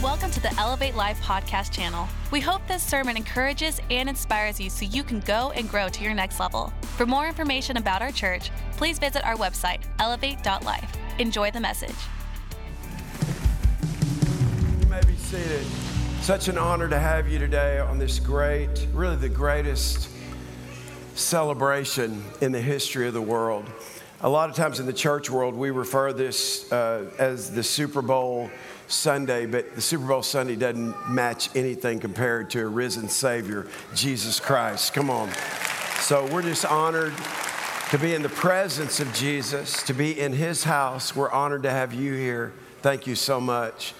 Welcome to the Elevate Life podcast channel. We hope this sermon encourages and inspires you so you can go and grow to your next level. For more information about our church, please visit our website, elevate.life. Enjoy the message. You may be seated. Such an honor to have you today on this great, really the greatest celebration in the history of the world. A lot of times in the church world, we refer this uh, as the Super Bowl Sunday, but the Super Bowl Sunday doesn't match anything compared to a risen Savior, Jesus Christ. Come on. So we're just honored to be in the presence of Jesus, to be in His house. We're honored to have you here. Thank you so much.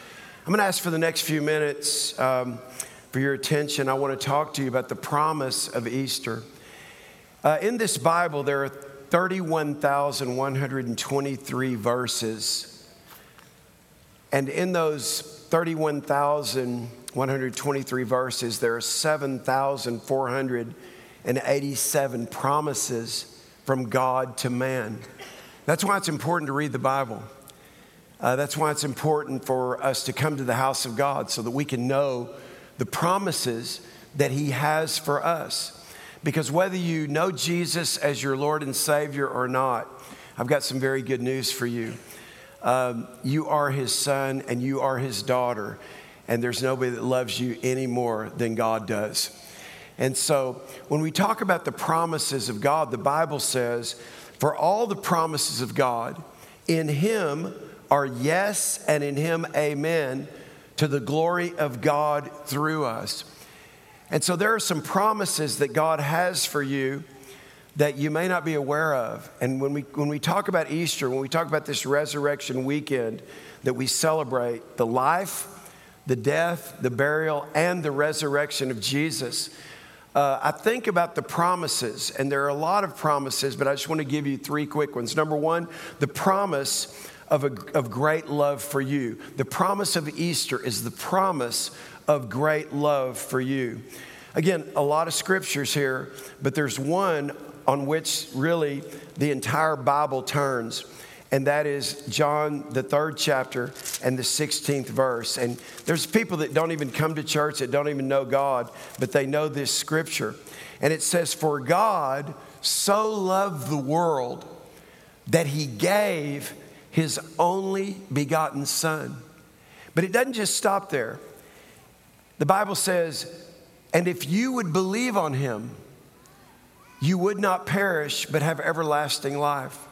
I'm going to ask for the next few minutes um, for your attention. I want to talk to you about the promise of Easter. Uh, in this Bible, there are 31,123 verses and in those 31,123 verses, there are 7,487 promises from God to man. That's why it's important to read the Bible. Uh, that's why it's important for us to come to the house of God so that we can know the promises that He has for us. Because whether you know Jesus as your Lord and Savior or not, I've got some very good news for you. Um, you are his son and you are his daughter, and there's nobody that loves you any more than God does. And so, when we talk about the promises of God, the Bible says, For all the promises of God, in him are yes, and in him amen, to the glory of God through us. And so, there are some promises that God has for you that you may not be aware of. And when we, when we talk about Easter, when we talk about this resurrection weekend that we celebrate the life, the death, the burial, and the resurrection of Jesus, uh, I think about the promises, and there are a lot of promises, but I just want to give you three quick ones. Number one, the promise of, a, of great love for you. The promise of Easter is the promise of great love for you. Again, a lot of scriptures here, but there's one on which really the entire Bible turns. And that is John, the third chapter, and the 16th verse. And there's people that don't even come to church, that don't even know God, but they know this scripture. And it says, For God so loved the world that he gave his only begotten Son. But it doesn't just stop there. The Bible says, And if you would believe on him, you would not perish but have everlasting life.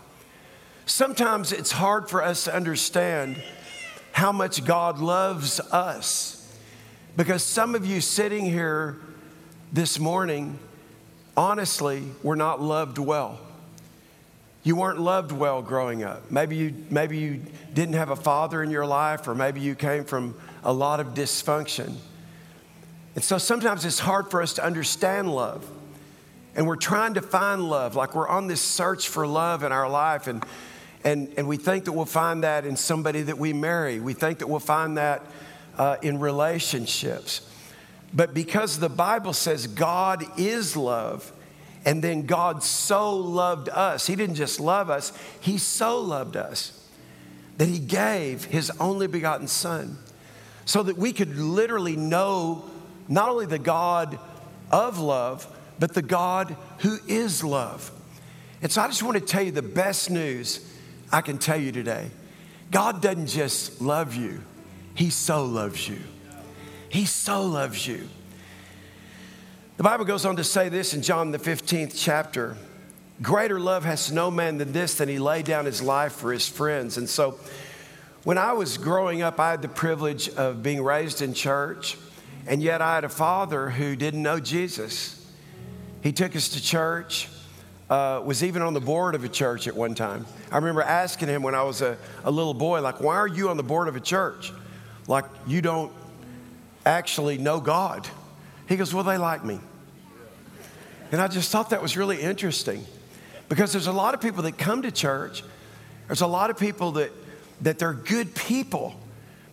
Sometimes it's hard for us to understand how much God loves us because some of you sitting here this morning, honestly, were not loved well. You weren't loved well growing up. Maybe you, maybe you didn't have a father in your life, or maybe you came from a lot of dysfunction. And so sometimes it's hard for us to understand love and we're trying to find love, like we're on this search for love in our life, and, and, and we think that we'll find that in somebody that we marry. We think that we'll find that uh, in relationships. But because the Bible says God is love, and then God so loved us, He didn't just love us, He so loved us that He gave His only begotten Son so that we could literally know not only the God of love, but the God who is love. And so I just want to tell you the best news I can tell you today. God doesn't just love you, He so loves you. He so loves you. The Bible goes on to say this in John, the 15th chapter Greater love has no man than this, than he laid down his life for his friends. And so when I was growing up, I had the privilege of being raised in church, and yet I had a father who didn't know Jesus. He took us to church, uh, was even on the board of a church at one time. I remember asking him when I was a, a little boy, like, why are you on the board of a church? Like, you don't actually know God. He goes, well, they like me. And I just thought that was really interesting because there's a lot of people that come to church. There's a lot of people that, that they're good people,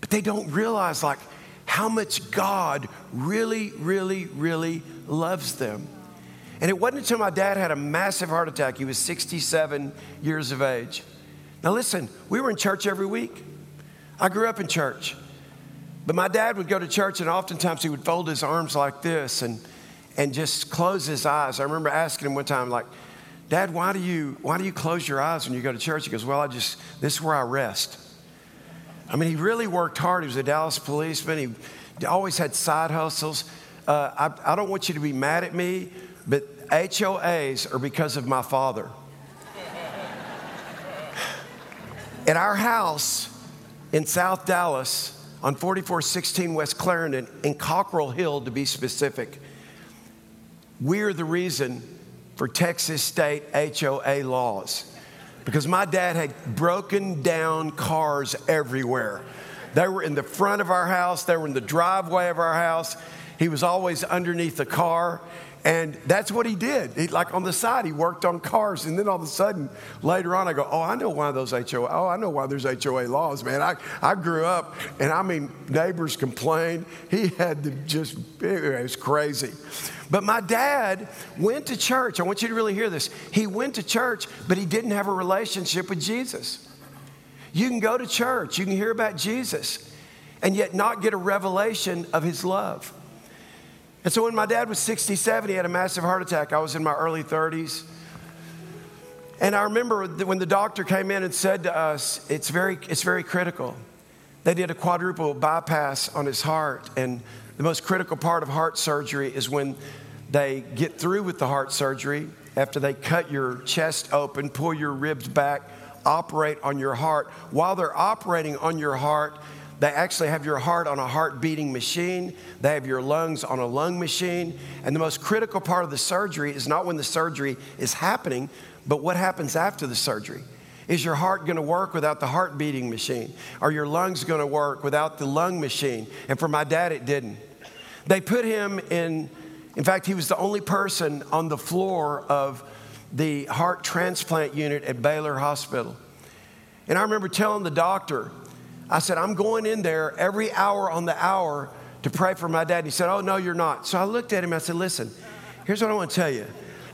but they don't realize like how much God really, really, really loves them. And it wasn't until my dad had a massive heart attack, he was 67 years of age. Now, listen, we were in church every week. I grew up in church. But my dad would go to church, and oftentimes he would fold his arms like this and, and just close his eyes. I remember asking him one time, like, Dad, why do you why do you close your eyes when you go to church? He goes, Well, I just this is where I rest. I mean, he really worked hard. He was a Dallas policeman. He always had side hustles. Uh, I, I don't want you to be mad at me, but HOAs are because of my father. At our house in South Dallas on 4416 West Clarendon, in Cockrell Hill to be specific, we're the reason for Texas state HOA laws because my dad had broken down cars everywhere. They were in the front of our house, they were in the driveway of our house. He was always underneath the car. And that's what he did. He, like on the side, he worked on cars. And then all of a sudden, later on, I go, Oh, I know why those HOA, oh, I know why there's HOA laws, man. I, I grew up, and I mean, neighbors complained. He had to just, it was crazy. But my dad went to church. I want you to really hear this. He went to church, but he didn't have a relationship with Jesus. You can go to church, you can hear about Jesus, and yet not get a revelation of his love. And so when my dad was 67, he had a massive heart attack. I was in my early 30s. And I remember when the doctor came in and said to us, it's very, it's very critical. They did a quadruple bypass on his heart. And the most critical part of heart surgery is when they get through with the heart surgery, after they cut your chest open, pull your ribs back, operate on your heart. While they're operating on your heart, they actually have your heart on a heart beating machine. They have your lungs on a lung machine. And the most critical part of the surgery is not when the surgery is happening, but what happens after the surgery. Is your heart going to work without the heart beating machine? Are your lungs going to work without the lung machine? And for my dad, it didn't. They put him in, in fact, he was the only person on the floor of the heart transplant unit at Baylor Hospital. And I remember telling the doctor, I said, I'm going in there every hour on the hour to pray for my dad. And He said, Oh, no, you're not. So I looked at him. And I said, Listen, here's what I want to tell you.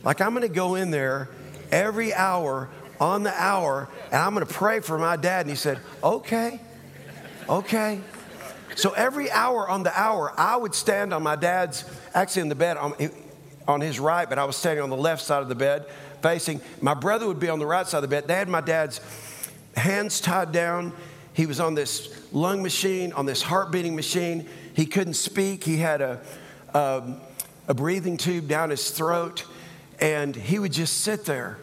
Like, I'm going to go in there every hour on the hour and I'm going to pray for my dad. And he said, Okay, okay. So every hour on the hour, I would stand on my dad's, actually in the bed on, on his right, but I was standing on the left side of the bed facing. My brother would be on the right side of the bed. They had my dad's hands tied down he was on this lung machine, on this heart beating machine. He couldn't speak. He had a, um, a breathing tube down his throat, and he would just sit there.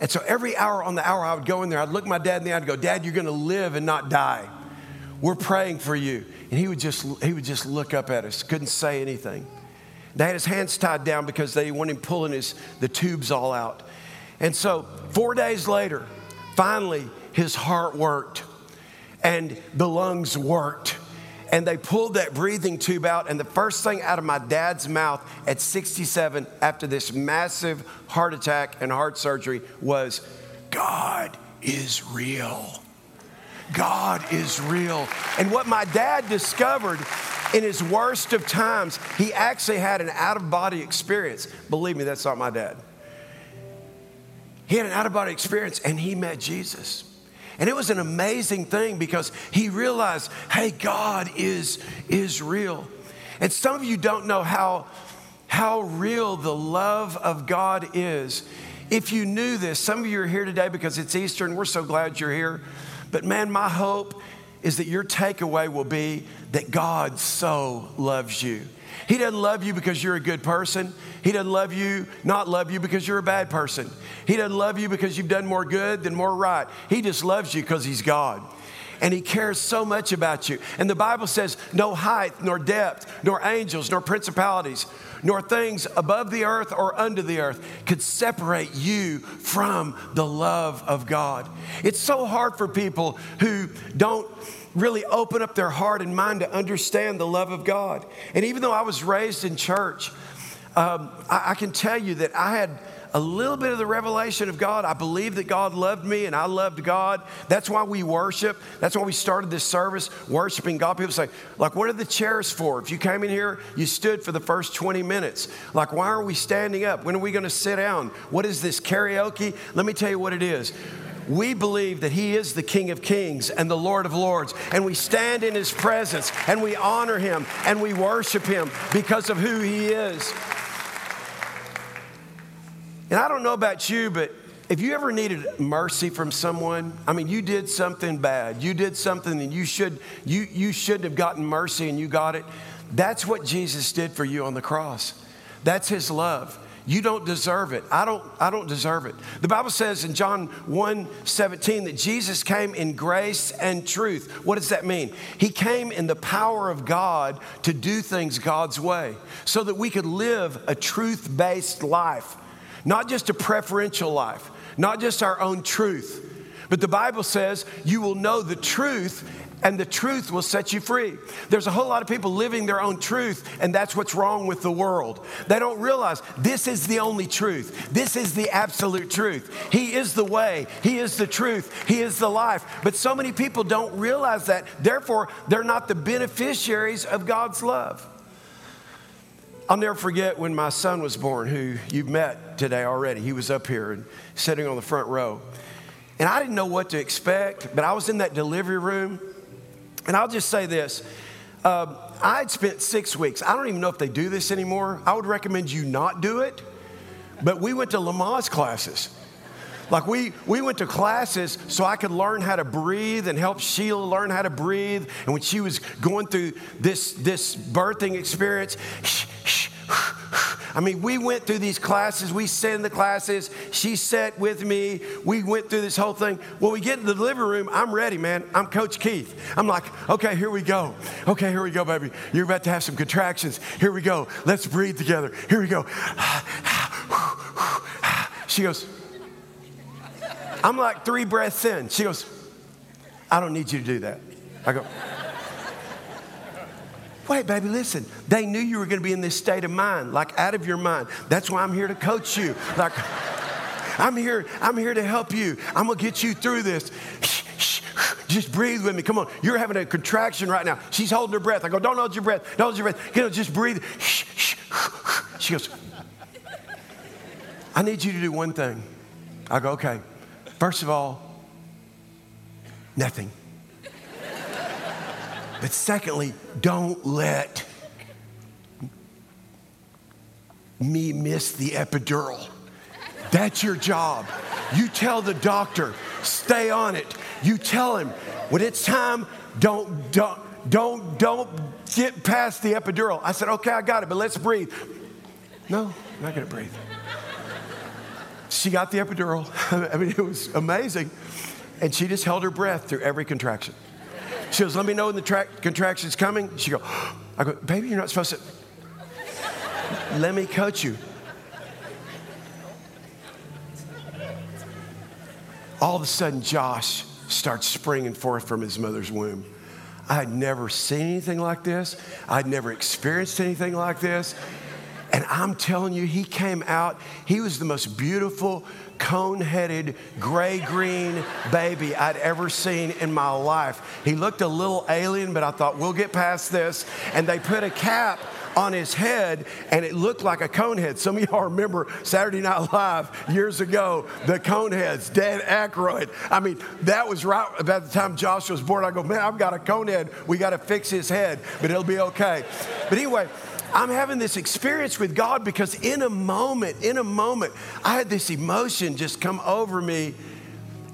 And so every hour on the hour, I would go in there. I'd look my dad in the eye and go, Dad, you're going to live and not die. We're praying for you. And he would just he would just look up at us, couldn't say anything. They had his hands tied down because they wanted him pulling his the tubes all out. And so four days later, finally his heart worked and the lungs worked. And they pulled that breathing tube out, and the first thing out of my dad's mouth at 67 after this massive heart attack and heart surgery was, God is real. God is real. And what my dad discovered in his worst of times, he actually had an out of body experience. Believe me, that's not my dad. He had an out of body experience and he met Jesus. And it was an amazing thing because he realized, hey, God is, is real. And some of you don't know how, how real the love of God is. If you knew this, some of you are here today because it's Easter and we're so glad you're here. But man, my hope is that your takeaway will be that God so loves you. He doesn't love you because you're a good person. He doesn't love you, not love you because you're a bad person. He doesn't love you because you've done more good than more right. He just loves you because He's God. And He cares so much about you. And the Bible says, no height, nor depth, nor angels, nor principalities, nor things above the earth or under the earth could separate you from the love of God. It's so hard for people who don't really open up their heart and mind to understand the love of God. And even though I was raised in church, um, I, I can tell you that I had a little bit of the revelation of God. I believe that God loved me and I loved God. That's why we worship. That's why we started this service worshiping God. People say, like, what are the chairs for? If you came in here, you stood for the first 20 minutes. Like, why are we standing up? When are we going to sit down? What is this karaoke? Let me tell you what it is. We believe that He is the King of Kings and the Lord of Lords, and we stand in His presence and we honor Him and we worship Him because of who He is. And I don't know about you, but if you ever needed mercy from someone, I mean, you did something bad, you did something that you should you you shouldn't have gotten mercy and you got it. That's what Jesus did for you on the cross. That's his love. You don't deserve it. I don't, I don't deserve it. The Bible says in John 1 17 that Jesus came in grace and truth. What does that mean? He came in the power of God to do things God's way so that we could live a truth based life, not just a preferential life, not just our own truth. But the Bible says you will know the truth and the truth will set you free. There's a whole lot of people living their own truth, and that's what's wrong with the world. They don't realize this is the only truth. This is the absolute truth. He is the way, He is the truth, He is the life. But so many people don't realize that. Therefore, they're not the beneficiaries of God's love. I'll never forget when my son was born, who you've met today already. He was up here and sitting on the front row. And I didn't know what to expect, but I was in that delivery room and I'll just say this. Uh, I had spent six weeks. I don't even know if they do this anymore. I would recommend you not do it. But we went to Lamaze classes. Like we, we went to classes so I could learn how to breathe and help Sheila learn how to breathe. And when she was going through this, this birthing experience, shh, shh, I mean, we went through these classes. We sat in the classes. She sat with me. We went through this whole thing. When we get in the living room, I'm ready, man. I'm Coach Keith. I'm like, okay, here we go. Okay, here we go, baby. You're about to have some contractions. Here we go. Let's breathe together. Here we go. She goes, I'm like three breaths in. She goes, I don't need you to do that. I go, Wait, baby, listen. They knew you were going to be in this state of mind, like out of your mind. That's why I'm here to coach you. Like, I'm here, I'm here to help you. I'm going to get you through this. Just breathe with me. Come on. You're having a contraction right now. She's holding her breath. I go, don't hold your breath. Don't hold your breath. You know, just breathe. She goes, I need you to do one thing. I go, okay. First of all, nothing. But secondly, don't let me miss the epidural. That's your job. You tell the doctor, stay on it. You tell him when it's time, don't, don't, don't, don't get past the epidural. I said, okay, I got it, but let's breathe. No, I'm not gonna breathe. She got the epidural. I mean, it was amazing. And she just held her breath through every contraction. She goes, Let me know when the tra- contraction's coming. She goes, I go, Baby, you're not supposed to. Let me coach you. All of a sudden, Josh starts springing forth from his mother's womb. I had never seen anything like this. I'd never experienced anything like this. And I'm telling you, he came out, he was the most beautiful, cone headed, gray green baby I'd ever seen in my life. He looked a little alien, but I thought, we'll get past this. And they put a cap on his head and it looked like a cone head. Some of y'all remember Saturday Night Live years ago, the cone heads, Dan Aykroyd. I mean, that was right about the time Joshua was born. I go, man, I've got a cone head. We got to fix his head, but it'll be okay. But anyway, I'm having this experience with God because in a moment, in a moment, I had this emotion just come over me.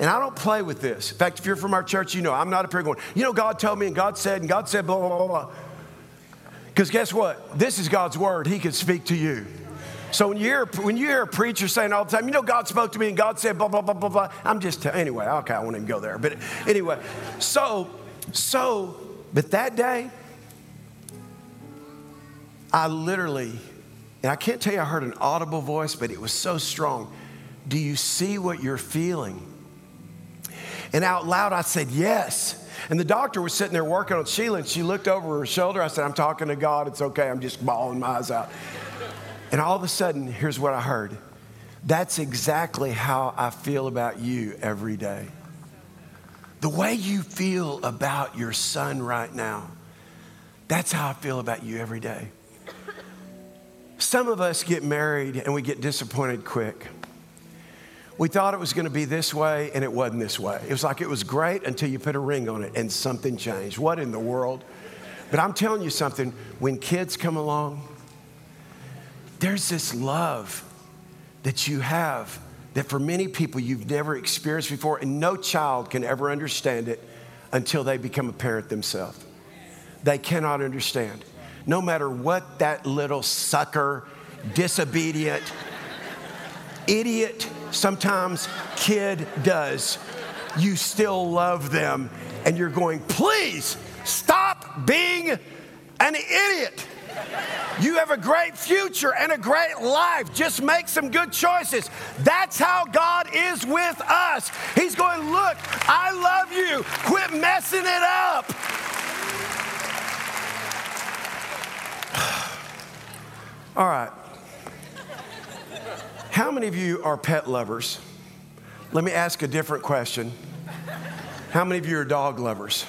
And I don't play with this. In fact, if you're from our church, you know I'm not a prayer going, you know, God told me and God said, and God said, blah, blah, blah, blah. Because guess what? This is God's word. He can speak to you. So when you hear when you hear a preacher saying all the time, you know, God spoke to me and God said blah blah blah blah blah. I'm just anyway. Okay, I won't even go there. But anyway, so so but that day, I literally, and I can't tell you I heard an audible voice, but it was so strong. Do you see what you're feeling? And out loud, I said, Yes. And the doctor was sitting there working on Sheila, and she looked over her shoulder. I said, I'm talking to God. It's okay. I'm just bawling my eyes out. And all of a sudden, here's what I heard that's exactly how I feel about you every day. The way you feel about your son right now, that's how I feel about you every day. Some of us get married and we get disappointed quick. We thought it was going to be this way, and it wasn't this way. It was like it was great until you put a ring on it and something changed. What in the world? But I'm telling you something when kids come along, there's this love that you have that for many people you've never experienced before, and no child can ever understand it until they become a parent themselves. They cannot understand. No matter what that little sucker, disobedient, idiot, sometimes kid does, you still love them and you're going, please stop being an idiot. You have a great future and a great life. Just make some good choices. That's how God is with us. He's going, Look, I love you. Quit messing it up. All right. How many of you are pet lovers? Let me ask a different question. How many of you are dog lovers?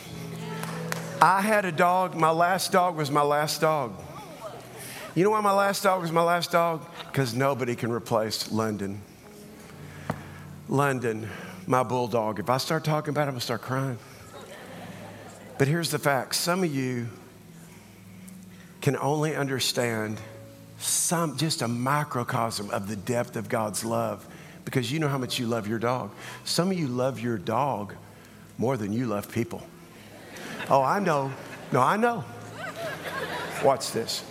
I had a dog. My last dog was my last dog. You know why my last dog was my last dog? Because nobody can replace London. London, my bulldog. If I start talking about it, I'm going to start crying. But here's the fact some of you can only understand some, just a microcosm of the depth of God's love because you know how much you love your dog. Some of you love your dog more than you love people. Oh, I know. No, I know. Watch this.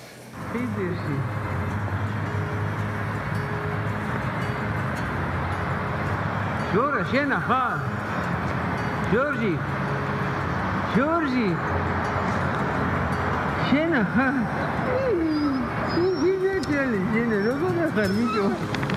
Georgie. Georgie. le llene, no con el.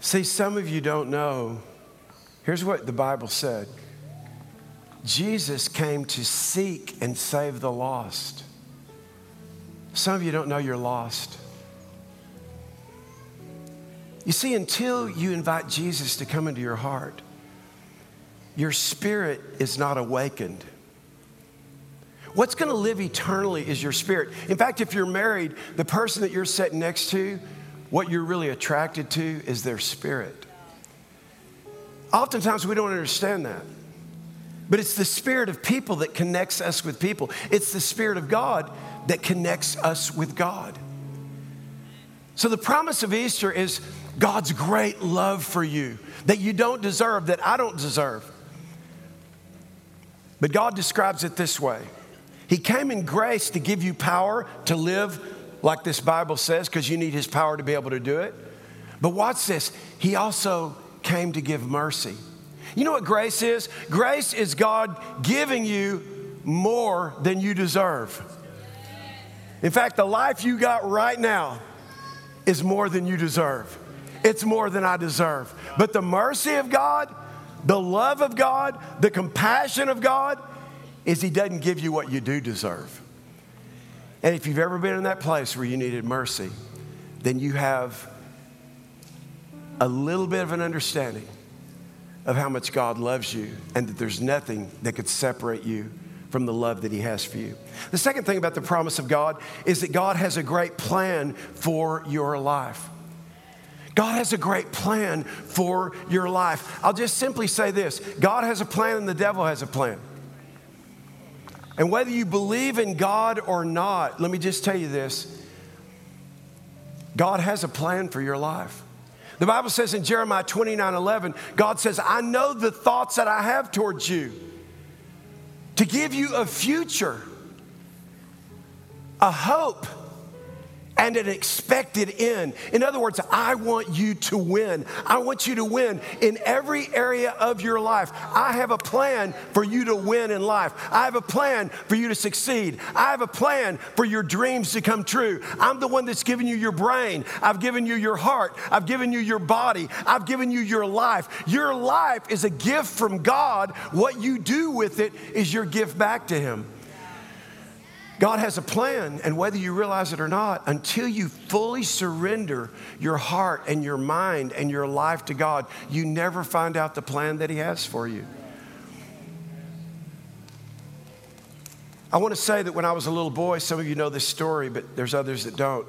See, some of you don't know. Here's what the Bible said Jesus came to seek and save the lost. Some of you don't know you're lost. You see, until you invite Jesus to come into your heart, your spirit is not awakened. What's going to live eternally is your spirit. In fact, if you're married, the person that you're sitting next to, what you're really attracted to is their spirit. Oftentimes we don't understand that. But it's the spirit of people that connects us with people. It's the spirit of God that connects us with God. So the promise of Easter is God's great love for you that you don't deserve, that I don't deserve. But God describes it this way He came in grace to give you power to live like this Bible says, because you need His power to be able to do it. But watch this He also came to give mercy. You know what grace is? Grace is God giving you more than you deserve. In fact, the life you got right now is more than you deserve. It's more than I deserve. But the mercy of God, the love of God, the compassion of God is He doesn't give you what you do deserve. And if you've ever been in that place where you needed mercy, then you have a little bit of an understanding of how much God loves you and that there's nothing that could separate you from the love that He has for you. The second thing about the promise of God is that God has a great plan for your life. God has a great plan for your life. I'll just simply say this God has a plan and the devil has a plan. And whether you believe in God or not, let me just tell you this God has a plan for your life. The Bible says in Jeremiah 29 11, God says, I know the thoughts that I have towards you to give you a future, a hope, and an expected end. In other words, I want you to win. I want you to win in every area of your life. I have a plan for you to win in life. I have a plan for you to succeed. I have a plan for your dreams to come true. I'm the one that's given you your brain. I've given you your heart. I've given you your body. I've given you your life. Your life is a gift from God. What you do with it is your gift back to Him. God has a plan, and whether you realize it or not, until you fully surrender your heart and your mind and your life to God, you never find out the plan that He has for you. I want to say that when I was a little boy, some of you know this story, but there's others that don't,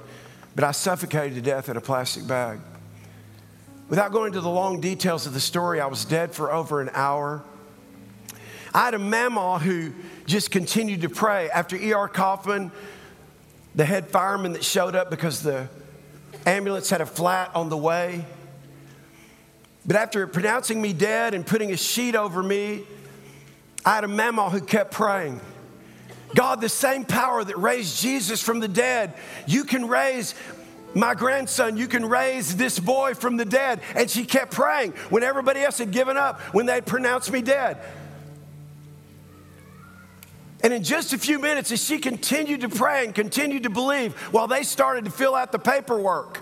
but I suffocated to death in a plastic bag. Without going into the long details of the story, I was dead for over an hour. I had a mama who just continued to pray. After E.R. Kaufman, the head fireman that showed up because the ambulance had a flat on the way, but after pronouncing me dead and putting a sheet over me, I had a mama who kept praying. God, the same power that raised Jesus from the dead, you can raise my grandson, you can raise this boy from the dead. And she kept praying when everybody else had given up, when they pronounced me dead. And in just a few minutes, as she continued to pray and continued to believe, while they started to fill out the paperwork,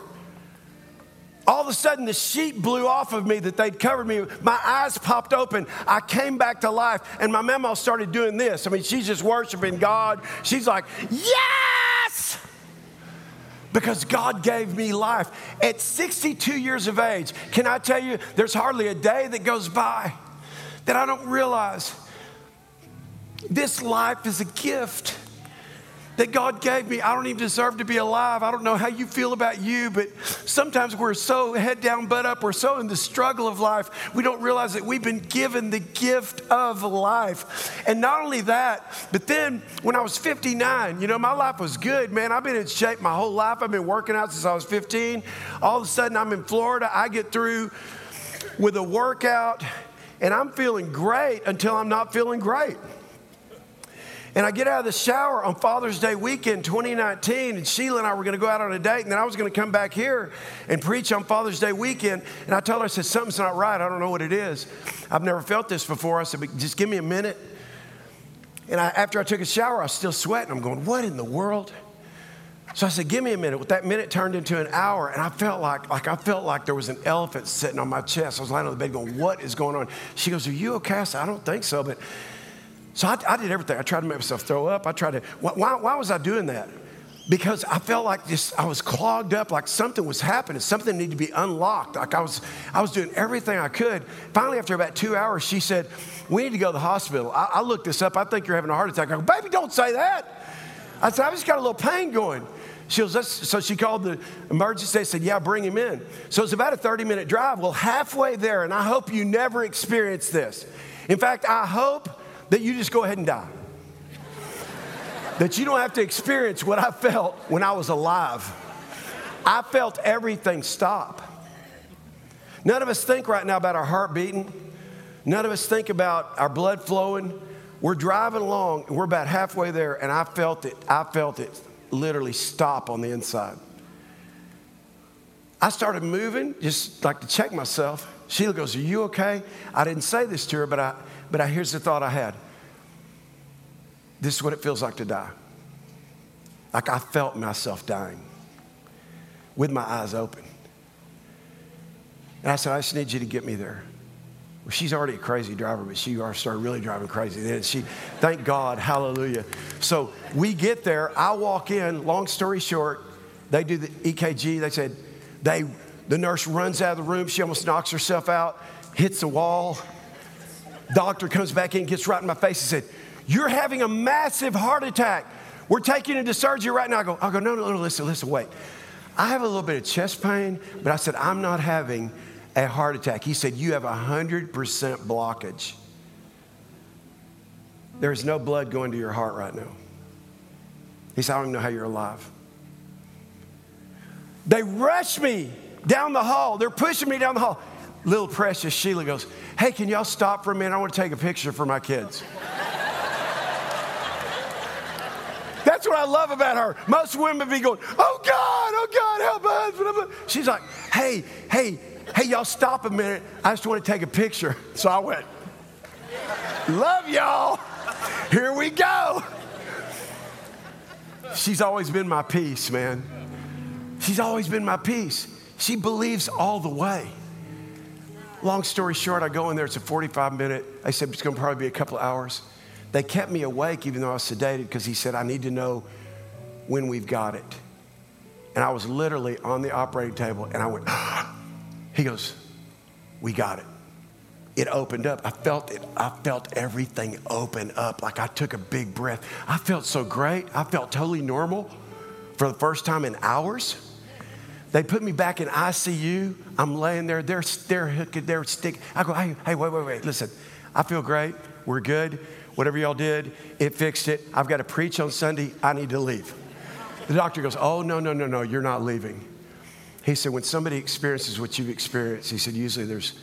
all of a sudden the sheet blew off of me that they'd covered me. My eyes popped open. I came back to life, and my memo started doing this. I mean, she's just worshiping God. She's like, Yes! Because God gave me life. At 62 years of age, can I tell you, there's hardly a day that goes by that I don't realize this life is a gift that God gave me. I don't even deserve to be alive. I don't know how you feel about you, but sometimes we're so head down, butt up. We're so in the struggle of life, we don't realize that we've been given the gift of life. And not only that, but then when I was 59, you know, my life was good, man. I've been in shape my whole life. I've been working out since I was 15. All of a sudden, I'm in Florida. I get through with a workout, and I'm feeling great until I'm not feeling great. And I get out of the shower on Father's Day weekend 2019, and Sheila and I were going to go out on a date, and then I was going to come back here and preach on Father's Day weekend. And I told her, I said, Something's not right. I don't know what it is. I've never felt this before. I said, But Just give me a minute. And I, after I took a shower, I was still sweating. I'm going, What in the world? So I said, give me a minute. Well, that minute turned into an hour, and I felt like, like I felt like there was an elephant sitting on my chest. I was lying on the bed going, what is going on? She goes, are you okay? I said, I don't think so, but so I, I, did everything. I tried to make myself throw up. I tried to, why, why was I doing that? Because I felt like just, I was clogged up, like something was happening, something needed to be unlocked. Like I was, I was doing everything I could. Finally, after about two hours, she said, We need to go to the hospital. I, I looked this up. I think you're having a heart attack. I go, Baby, don't say that. I said, I just got a little pain going. She was, so she called the emergency. They said, Yeah, bring him in. So it's about a 30 minute drive. Well, halfway there, and I hope you never experience this. In fact, I hope that you just go ahead and die. that you don't have to experience what I felt when I was alive. I felt everything stop. None of us think right now about our heart beating. None of us think about our blood flowing. We're driving along, and we're about halfway there, and I felt it. I felt it literally stop on the inside. I started moving, just like to check myself. Sheila goes, Are you okay? I didn't say this to her, but I, but here's the thought I had this is what it feels like to die. Like I felt myself dying with my eyes open. And I said, I just need you to get me there. Well, she's already a crazy driver, but she started really driving crazy. Then she, thank God, hallelujah. So we get there. I walk in. Long story short, they do the EKG. They said they, the nurse runs out of the room. She almost knocks herself out, hits the wall. Doctor comes back in, gets right in my face and said, You're having a massive heart attack. We're taking you into surgery right now. I go, I go, no, no, no, listen, listen, wait. I have a little bit of chest pain, but I said, I'm not having a heart attack. He said, You have a 100% blockage. There is no blood going to your heart right now. He said, I don't even know how you're alive. They rush me down the hall. They're pushing me down the hall little precious Sheila goes, Hey, can y'all stop for a minute? I want to take a picture for my kids. That's what I love about her. Most women be going, oh God, oh God, help my husband. She's like, hey, hey, hey, y'all stop a minute. I just want to take a picture. So I went, love y'all. Here we go. She's always been my peace, man. She's always been my peace. She believes all the way. Long story short, I go in there, it's a 45 minute. I said it's gonna probably be a couple of hours. They kept me awake even though I was sedated because he said, I need to know when we've got it. And I was literally on the operating table and I went, he goes, We got it. It opened up. I felt it. I felt everything open up like I took a big breath. I felt so great. I felt totally normal for the first time in hours. They put me back in ICU. I'm laying there. They're, they're hooking, they're sticking. I go, hey, hey, wait, wait, wait. Listen, I feel great. We're good. Whatever y'all did, it fixed it. I've got to preach on Sunday. I need to leave. The doctor goes, oh, no, no, no, no, you're not leaving. He said, when somebody experiences what you've experienced, he said, usually there's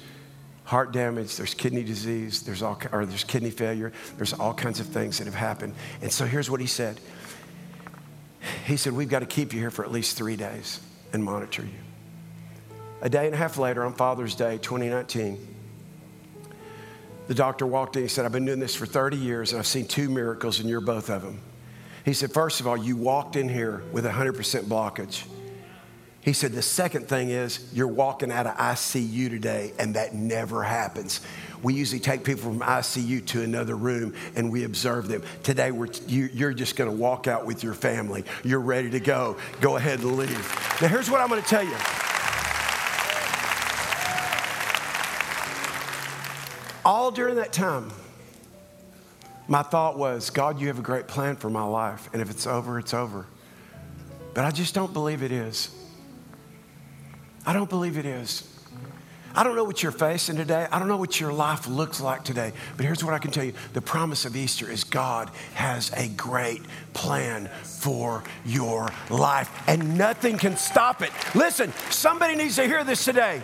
heart damage, there's kidney disease, there's all, or there's kidney failure, there's all kinds of things that have happened. And so here's what he said. He said, We've got to keep you here for at least three days and monitor you. A day and a half later, on Father's Day 2019, the doctor walked in. He said, I've been doing this for 30 years and I've seen two miracles, and you're both of them. He said, First of all, you walked in here with 100% blockage. He said, The second thing is you're walking out of ICU today, and that never happens. We usually take people from ICU to another room and we observe them. Today, we're, you, are just going to walk out with your family. You're ready to go. Go ahead and leave. Now, here's what I'm going to tell you. All during that time, my thought was, God, you have a great plan for my life. And if it's over, it's over. But I just don't believe it is. I don't believe it is. I don't know what you're facing today. I don't know what your life looks like today. But here's what I can tell you the promise of Easter is God has a great plan for your life, and nothing can stop it. Listen, somebody needs to hear this today.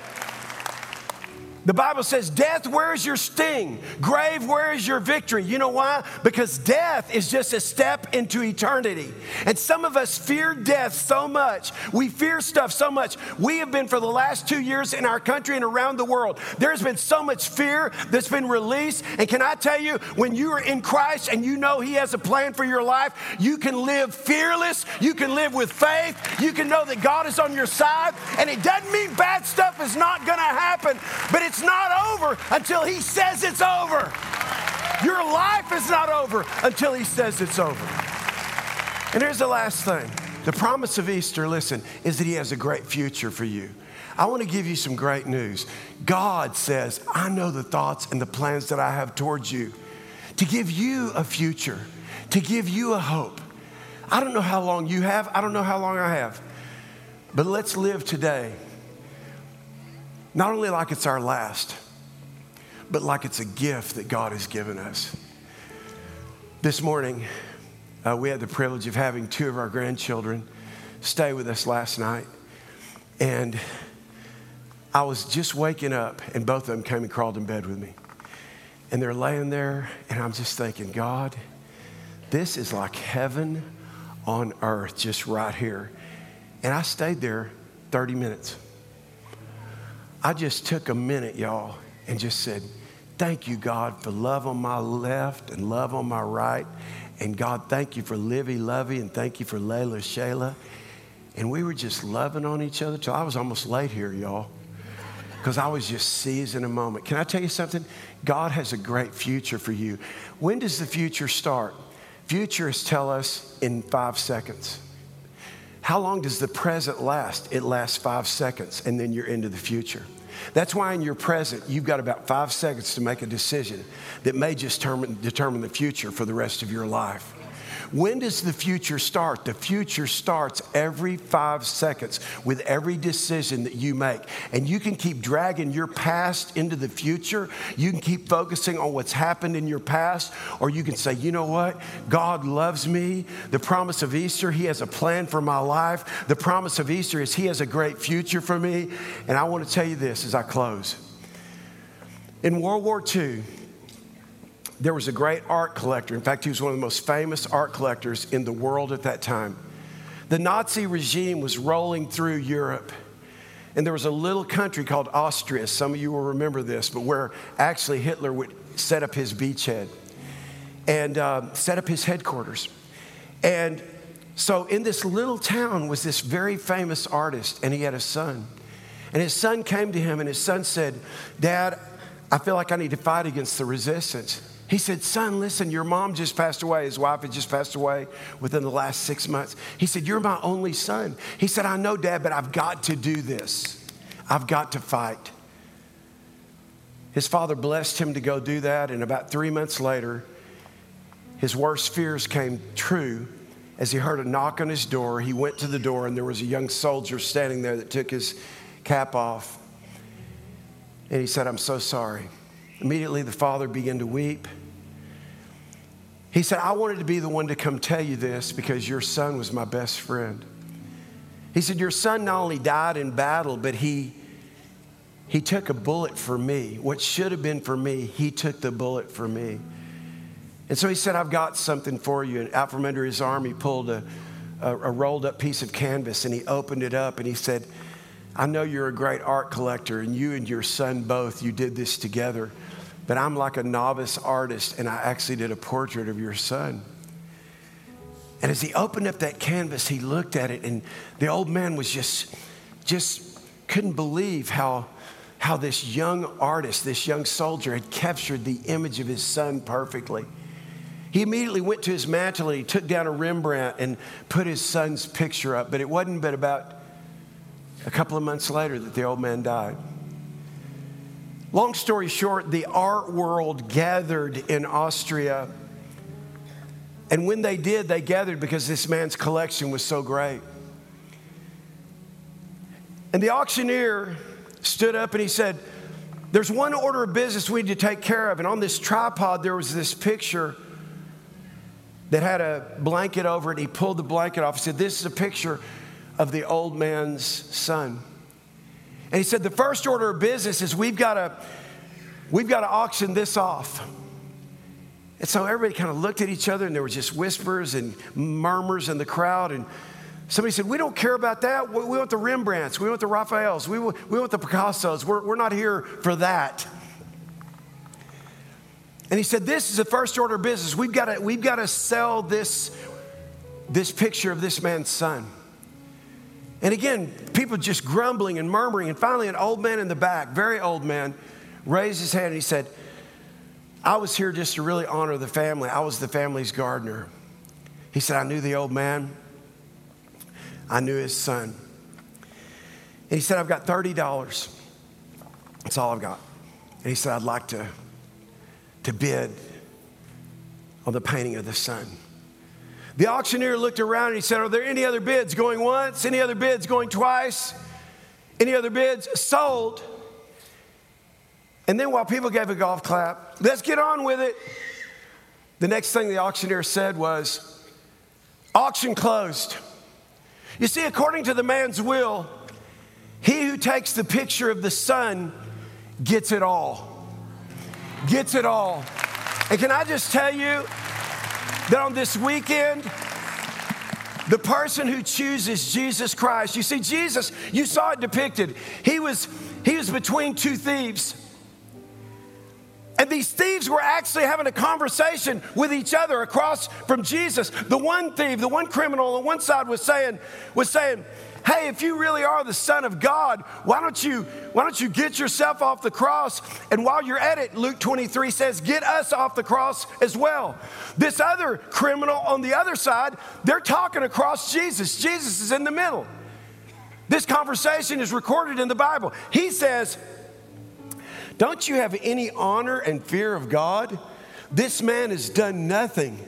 The Bible says, Death, where is your sting? Grave, where is your victory? You know why? Because death is just a step into eternity. And some of us fear death so much. We fear stuff so much. We have been for the last two years in our country and around the world. There's been so much fear that's been released. And can I tell you, when you are in Christ and you know He has a plan for your life, you can live fearless. You can live with faith. You can know that God is on your side. And it doesn't mean bad stuff is not going to happen, but it's it's not over until He says it's over. Your life is not over until He says it's over. And here's the last thing the promise of Easter, listen, is that He has a great future for you. I want to give you some great news. God says, I know the thoughts and the plans that I have towards you to give you a future, to give you a hope. I don't know how long you have, I don't know how long I have, but let's live today not only like it's our last, but like it's a gift that God has given us. This morning, uh, we had the privilege of having two of our grandchildren stay with us last night. And I was just waking up, and both of them came and crawled in bed with me. And they're laying there, and I'm just thinking, God, this is like heaven on earth, just right here. And I stayed there 30 minutes. I just took a minute, y'all, and just said, Thank you, God, for love on my left and love on my right. And God, thank you for Livy Lovey and thank you for Layla Shayla. And we were just loving on each other till I was almost late here, y'all, because I was just seizing a moment. Can I tell you something? God has a great future for you. When does the future start? Futurists tell us in five seconds. How long does the present last? It lasts five seconds, and then you're into the future. That's why in your present, you've got about five seconds to make a decision that may just determine, determine the future for the rest of your life. When does the future start? The future starts every five seconds with every decision that you make. And you can keep dragging your past into the future. You can keep focusing on what's happened in your past, or you can say, you know what? God loves me. The promise of Easter, He has a plan for my life. The promise of Easter is He has a great future for me. And I want to tell you this as I close. In World War II, there was a great art collector. In fact, he was one of the most famous art collectors in the world at that time. The Nazi regime was rolling through Europe. And there was a little country called Austria. Some of you will remember this, but where actually Hitler would set up his beachhead and uh, set up his headquarters. And so in this little town was this very famous artist, and he had a son. And his son came to him, and his son said, Dad, I feel like I need to fight against the resistance. He said, Son, listen, your mom just passed away. His wife had just passed away within the last six months. He said, You're my only son. He said, I know, Dad, but I've got to do this. I've got to fight. His father blessed him to go do that, and about three months later, his worst fears came true as he heard a knock on his door. He went to the door, and there was a young soldier standing there that took his cap off. And he said, I'm so sorry. Immediately, the father began to weep. He said, I wanted to be the one to come tell you this because your son was my best friend. He said, Your son not only died in battle, but he, he took a bullet for me. What should have been for me, he took the bullet for me. And so he said, I've got something for you. And out from under his arm, he pulled a, a, a rolled up piece of canvas and he opened it up and he said, I know you're a great art collector, and you and your son both, you did this together. But I'm like a novice artist, and I actually did a portrait of your son. And as he opened up that canvas, he looked at it, and the old man was just, just couldn't believe how, how this young artist, this young soldier, had captured the image of his son perfectly. He immediately went to his mantle and he took down a Rembrandt and put his son's picture up. But it wasn't but about a couple of months later that the old man died. Long story short, the art world gathered in Austria. And when they did, they gathered because this man's collection was so great. And the auctioneer stood up and he said, There's one order of business we need to take care of. And on this tripod, there was this picture that had a blanket over it. He pulled the blanket off. He said, This is a picture of the old man's son. And he said, the first order of business is we've got to, we've got to auction this off. And so everybody kind of looked at each other and there were just whispers and murmurs in the crowd. And somebody said, We don't care about that. We want the Rembrandts. We want the Raphaels. We want, we want the Picassos. We're, we're not here for that. And he said, This is the first order of business. We've got to, we've got to sell this, this picture of this man's son. And again, people just grumbling and murmuring. And finally, an old man in the back, very old man, raised his hand and he said, I was here just to really honor the family. I was the family's gardener. He said, I knew the old man, I knew his son. And he said, I've got $30. That's all I've got. And he said, I'd like to, to bid on the painting of the son. The auctioneer looked around and he said, Are there any other bids going once? Any other bids going twice? Any other bids? Sold. And then while people gave a golf clap, let's get on with it. The next thing the auctioneer said was, Auction closed. You see, according to the man's will, he who takes the picture of the son gets it all. Gets it all. And can I just tell you, that on this weekend, the person who chooses Jesus Christ, you see, Jesus, you saw it depicted. He was, he was between two thieves. And these thieves were actually having a conversation with each other across from Jesus. The one thief, the one criminal on one side was saying, was saying, hey, if you really are the Son of God, why don't you, why don't you get yourself off the cross? And while you're at it, Luke 23 says, get us off the cross as well. This other criminal on the other side, they're talking across Jesus. Jesus is in the middle. This conversation is recorded in the Bible. He says, Don't you have any honor and fear of God? This man has done nothing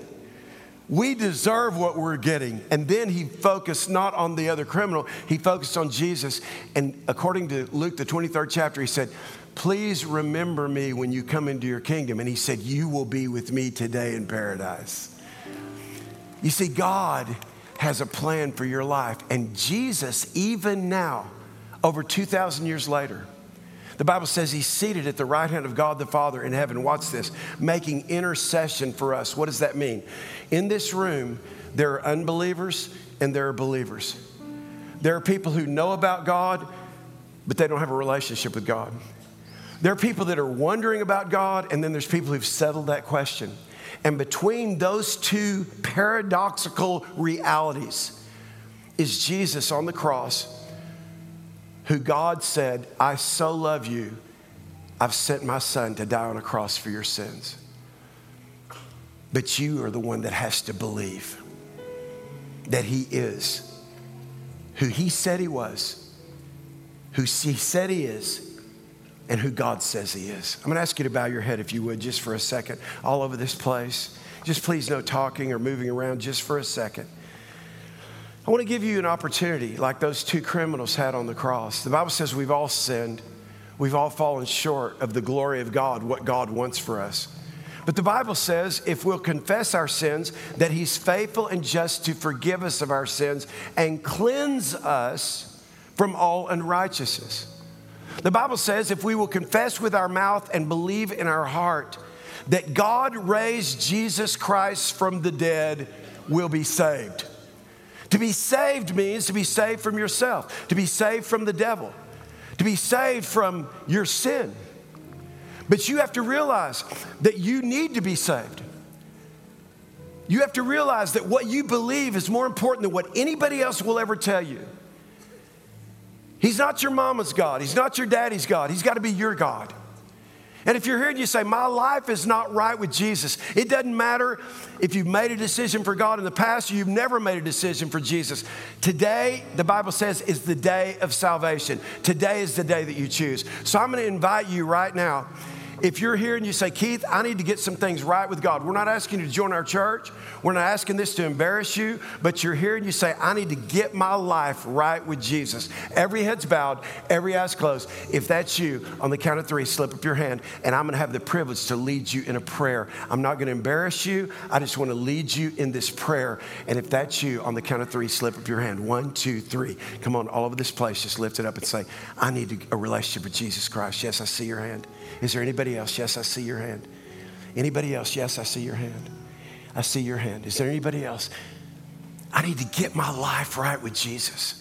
we deserve what we're getting. And then he focused not on the other criminal, he focused on Jesus. And according to Luke, the 23rd chapter, he said, Please remember me when you come into your kingdom. And he said, You will be with me today in paradise. You see, God has a plan for your life. And Jesus, even now, over 2,000 years later, The Bible says he's seated at the right hand of God the Father in heaven. Watch this, making intercession for us. What does that mean? In this room, there are unbelievers and there are believers. There are people who know about God, but they don't have a relationship with God. There are people that are wondering about God, and then there's people who've settled that question. And between those two paradoxical realities is Jesus on the cross who God said, I so love you, I've sent my son to die on a cross for your sins. But you are the one that has to believe that he is who he said he was, who he said he is, and who God says he is. I'm to ask you to bow your head, if you would, just for a second, all over this place. Just please no talking or moving around just for a second. I want to give you an opportunity like those two criminals had on the cross. The Bible says we've all sinned, we've all fallen short of the glory of God, what God wants for us. But the Bible says if we'll confess our sins, that He's faithful and just to forgive us of our sins and cleanse us from all unrighteousness. The Bible says if we will confess with our mouth and believe in our heart that God raised Jesus Christ from the dead, we'll be saved. To be saved means to be saved from yourself, to be saved from the devil, to be saved from your sin. But you have to realize that you need to be saved. You have to realize that what you believe is more important than what anybody else will ever tell you. He's not your mama's God. He's not your daddy's God. He's got to be your God. And if you're here and you say, My life is not right with Jesus, it doesn't matter if you've made a decision for God in the past or you've never made a decision for Jesus. Today, the Bible says, is the day of salvation. Today is the day that you choose. So I'm going to invite you right now if you're here and you say, Keith, I need to get some things right with God, we're not asking you to join our church. We're not asking this to embarrass you, but you're here and you say, I need to get my life right with Jesus. Every head's bowed, every eye's closed. If that's you, on the count of three, slip up your hand, and I'm going to have the privilege to lead you in a prayer. I'm not going to embarrass you. I just want to lead you in this prayer. And if that's you, on the count of three, slip up your hand. One, two, three. Come on, all over this place, just lift it up and say, I need a relationship with Jesus Christ. Yes, I see your hand. Is there anybody else? Yes, I see your hand. Anybody else? Yes, I see your hand. I see your hand. Is there anybody else? I need to get my life right with Jesus.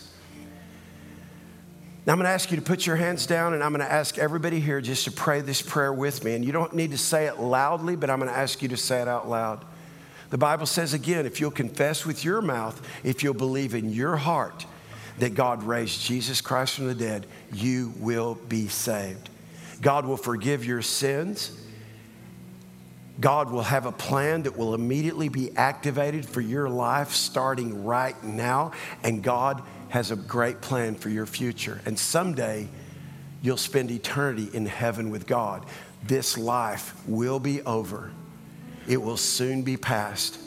Now, I'm going to ask you to put your hands down, and I'm going to ask everybody here just to pray this prayer with me. And you don't need to say it loudly, but I'm going to ask you to say it out loud. The Bible says again if you'll confess with your mouth, if you'll believe in your heart that God raised Jesus Christ from the dead, you will be saved. God will forgive your sins. God will have a plan that will immediately be activated for your life starting right now. And God has a great plan for your future. And someday you'll spend eternity in heaven with God. This life will be over, it will soon be past.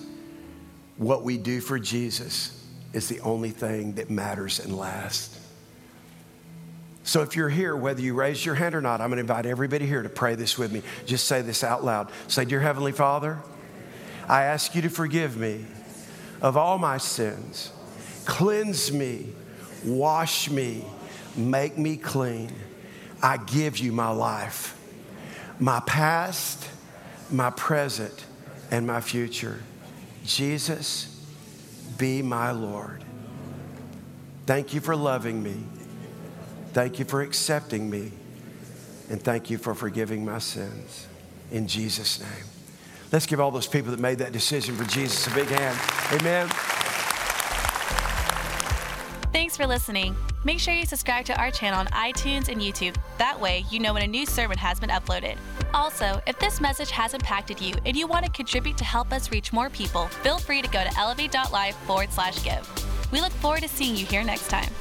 What we do for Jesus is the only thing that matters and lasts. So if you're here, whether you raise your hand or not, I'm going to invite everybody here to pray this with me. Just say this out loud. Say, Dear Heavenly Father, I ask you to forgive me of all my sins. Cleanse me, wash me, make me clean. I give you my life, my past, my present, and my future. Jesus, be my Lord. Thank you for loving me. Thank you for accepting me. And thank you for forgiving my sins. In Jesus' name. Let's give all those people that made that decision for Jesus a big hand. Amen. Thanks for listening. Make sure you subscribe to our channel on iTunes and YouTube. That way, you know when a new sermon has been uploaded. Also, if this message has impacted you and you want to contribute to help us reach more people, feel free to go to elevate.life forward slash give. We look forward to seeing you here next time.